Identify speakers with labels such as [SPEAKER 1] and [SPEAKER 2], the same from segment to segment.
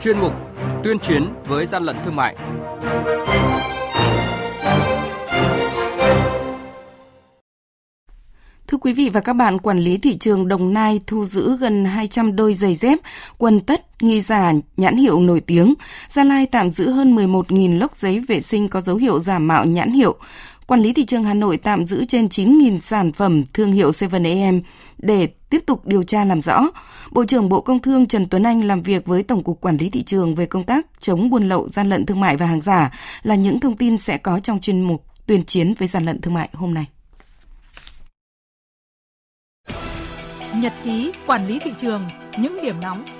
[SPEAKER 1] chuyên mục Tuyên chiến với gian lận thương mại.
[SPEAKER 2] Thưa quý vị và các bạn, quản lý thị trường Đồng Nai thu giữ gần 200 đôi giày dép, quần tất, nghi giả, nhãn hiệu nổi tiếng. Gia Lai tạm giữ hơn 11.000 lốc giấy vệ sinh có dấu hiệu giả mạo nhãn hiệu. Quản lý thị trường Hà Nội tạm giữ trên 9.000 sản phẩm thương hiệu 7am để tiếp tục điều tra làm rõ. Bộ trưởng Bộ Công Thương Trần Tuấn Anh làm việc với Tổng cục Quản lý thị trường về công tác chống buôn lậu, gian lận thương mại và hàng giả là những thông tin sẽ có trong chuyên mục tuyên chiến với gian lận thương mại hôm nay.
[SPEAKER 3] Nhật ký quản lý thị trường, những điểm nóng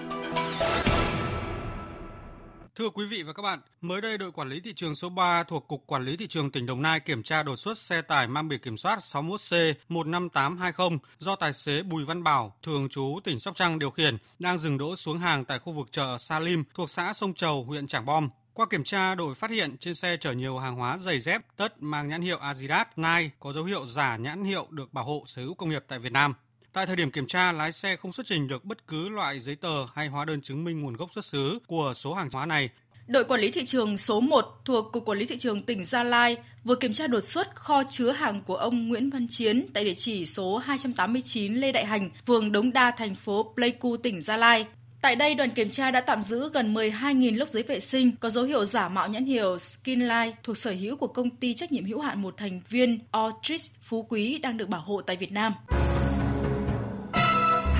[SPEAKER 4] Thưa quý vị và các bạn, mới đây đội quản lý thị trường số 3 thuộc Cục Quản lý thị trường tỉnh Đồng Nai kiểm tra đột xuất xe tải mang biển kiểm soát 61C15820 do tài xế Bùi Văn Bảo, thường trú tỉnh Sóc Trăng điều khiển, đang dừng đỗ xuống hàng tại khu vực chợ Sa Lim thuộc xã Sông Trầu, huyện Trảng Bom. Qua kiểm tra, đội phát hiện trên xe chở nhiều hàng hóa giày dép, tất mang nhãn hiệu Adidas, Nike có dấu hiệu giả nhãn hiệu được bảo hộ sở hữu công nghiệp tại Việt Nam. Tại thời điểm kiểm tra, lái xe không xuất trình được bất cứ loại giấy tờ hay hóa đơn chứng minh nguồn gốc xuất xứ của số hàng hóa này.
[SPEAKER 5] Đội quản lý thị trường số 1 thuộc Cục Quản lý Thị trường tỉnh Gia Lai vừa kiểm tra đột xuất kho chứa hàng của ông Nguyễn Văn Chiến tại địa chỉ số 289 Lê Đại Hành, phường Đống Đa, thành phố Pleiku, tỉnh Gia Lai. Tại đây, đoàn kiểm tra đã tạm giữ gần 12.000 lốc giấy vệ sinh có dấu hiệu giả mạo nhãn hiệu Skinline thuộc sở hữu của công ty trách nhiệm hữu hạn một thành viên Ortrix Phú Quý đang được bảo hộ tại Việt Nam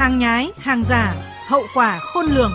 [SPEAKER 3] hàng nhái, hàng giả, hậu quả khôn lường.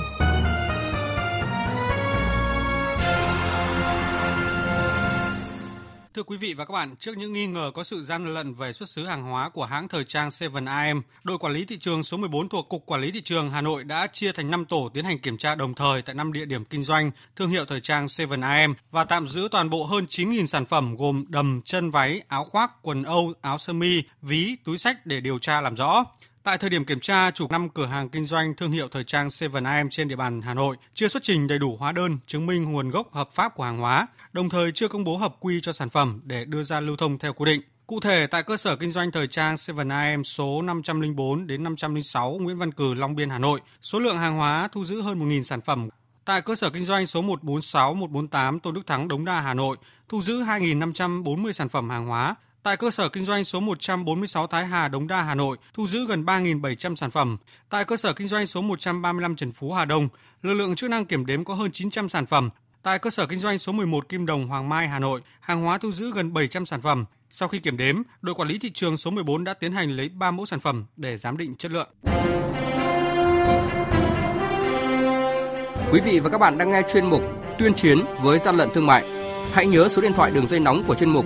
[SPEAKER 4] Thưa quý vị và các bạn, trước những nghi ngờ có sự gian lận về xuất xứ hàng hóa của hãng thời trang 7am, đội quản lý thị trường số 14 thuộc Cục Quản lý thị trường Hà Nội đã chia thành 5 tổ tiến hành kiểm tra đồng thời tại 5 địa điểm kinh doanh thương hiệu thời trang 7am và tạm giữ toàn bộ hơn 9.000 sản phẩm gồm đầm, chân váy, áo khoác, quần âu, áo sơ mi, ví, túi sách để điều tra làm rõ. Tại thời điểm kiểm tra, chủ năm cửa hàng kinh doanh thương hiệu thời trang 7am trên địa bàn Hà Nội chưa xuất trình đầy đủ hóa đơn chứng minh nguồn gốc hợp pháp của hàng hóa, đồng thời chưa công bố hợp quy cho sản phẩm để đưa ra lưu thông theo quy định. Cụ thể, tại cơ sở kinh doanh thời trang 7am số 504 đến 506 Nguyễn Văn Cử, Long Biên, Hà Nội, số lượng hàng hóa thu giữ hơn 1.000 sản phẩm. Tại cơ sở kinh doanh số 146, 148 Tôn Đức Thắng, Đống Đa, Hà Nội, thu giữ 2.540 sản phẩm hàng hóa, Tại cơ sở kinh doanh số 146 Thái Hà, Đống Đa, Hà Nội, thu giữ gần 3.700 sản phẩm. Tại cơ sở kinh doanh số 135 Trần Phú, Hà Đông, lực lượng chức năng kiểm đếm có hơn 900 sản phẩm. Tại cơ sở kinh doanh số 11 Kim Đồng, Hoàng Mai, Hà Nội, hàng hóa thu giữ gần 700 sản phẩm. Sau khi kiểm đếm, đội quản lý thị trường số 14 đã tiến hành lấy 3 mẫu sản phẩm để giám định chất lượng.
[SPEAKER 1] Quý vị và các bạn đang nghe chuyên mục Tuyên chiến với gian lận thương mại. Hãy nhớ số điện thoại đường dây nóng của chuyên mục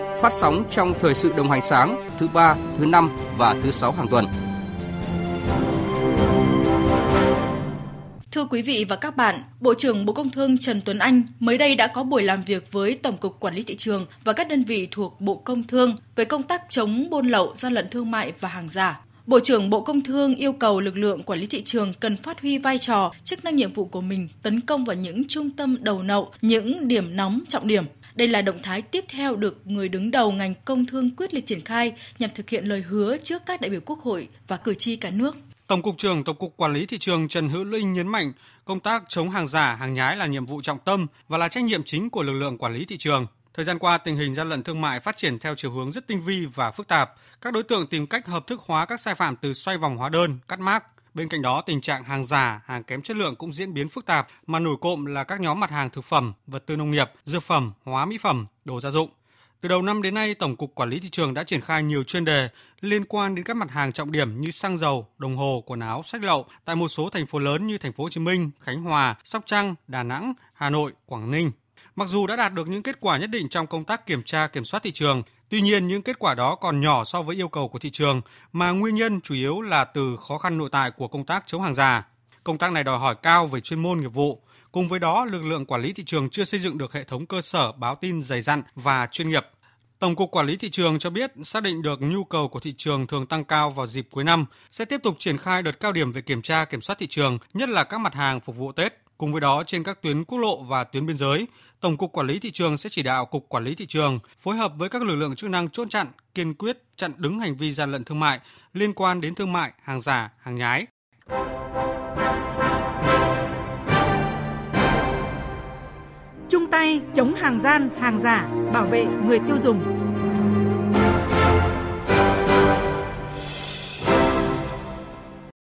[SPEAKER 1] phát sóng trong thời sự đồng hành sáng thứ ba, thứ năm và thứ sáu hàng tuần.
[SPEAKER 5] Thưa quý vị và các bạn, Bộ trưởng Bộ Công Thương Trần Tuấn Anh mới đây đã có buổi làm việc với Tổng cục Quản lý thị trường và các đơn vị thuộc Bộ Công Thương về công tác chống buôn lậu, gian lận thương mại và hàng giả. Bộ trưởng Bộ Công Thương yêu cầu lực lượng quản lý thị trường cần phát huy vai trò, chức năng nhiệm vụ của mình tấn công vào những trung tâm đầu nậu, những điểm nóng trọng điểm đây là động thái tiếp theo được người đứng đầu ngành công thương quyết liệt triển khai nhằm thực hiện lời hứa trước các đại biểu Quốc hội và cử tri cả nước.
[SPEAKER 4] Tổng cục trưởng Tổng cục Quản lý thị trường Trần Hữu Linh nhấn mạnh, công tác chống hàng giả, hàng nhái là nhiệm vụ trọng tâm và là trách nhiệm chính của lực lượng quản lý thị trường. Thời gian qua, tình hình gian lận thương mại phát triển theo chiều hướng rất tinh vi và phức tạp. Các đối tượng tìm cách hợp thức hóa các sai phạm từ xoay vòng hóa đơn, cắt mác, Bên cạnh đó, tình trạng hàng giả, hàng kém chất lượng cũng diễn biến phức tạp, mà nổi cộm là các nhóm mặt hàng thực phẩm, vật tư nông nghiệp, dược phẩm, hóa mỹ phẩm, đồ gia dụng. Từ đầu năm đến nay, Tổng cục Quản lý thị trường đã triển khai nhiều chuyên đề liên quan đến các mặt hàng trọng điểm như xăng dầu, đồng hồ, quần áo, sách lậu tại một số thành phố lớn như thành phố Hồ Chí Minh, Khánh Hòa, Sóc Trăng, Đà Nẵng, Hà Nội, Quảng Ninh. Mặc dù đã đạt được những kết quả nhất định trong công tác kiểm tra kiểm soát thị trường, tuy nhiên những kết quả đó còn nhỏ so với yêu cầu của thị trường, mà nguyên nhân chủ yếu là từ khó khăn nội tại của công tác chống hàng giả. Công tác này đòi hỏi cao về chuyên môn nghiệp vụ, Cùng với đó, lực lượng quản lý thị trường chưa xây dựng được hệ thống cơ sở báo tin dày dặn và chuyên nghiệp. Tổng cục Quản lý thị trường cho biết xác định được nhu cầu của thị trường thường tăng cao vào dịp cuối năm, sẽ tiếp tục triển khai đợt cao điểm về kiểm tra kiểm soát thị trường, nhất là các mặt hàng phục vụ Tết. Cùng với đó, trên các tuyến quốc lộ và tuyến biên giới, Tổng cục Quản lý thị trường sẽ chỉ đạo Cục Quản lý thị trường phối hợp với các lực lượng chức năng chốt chặn, kiên quyết chặn đứng hành vi gian lận thương mại liên quan đến thương mại, hàng giả, hàng nhái.
[SPEAKER 3] Chung tay chống hàng gian, hàng giả, bảo vệ người tiêu dùng.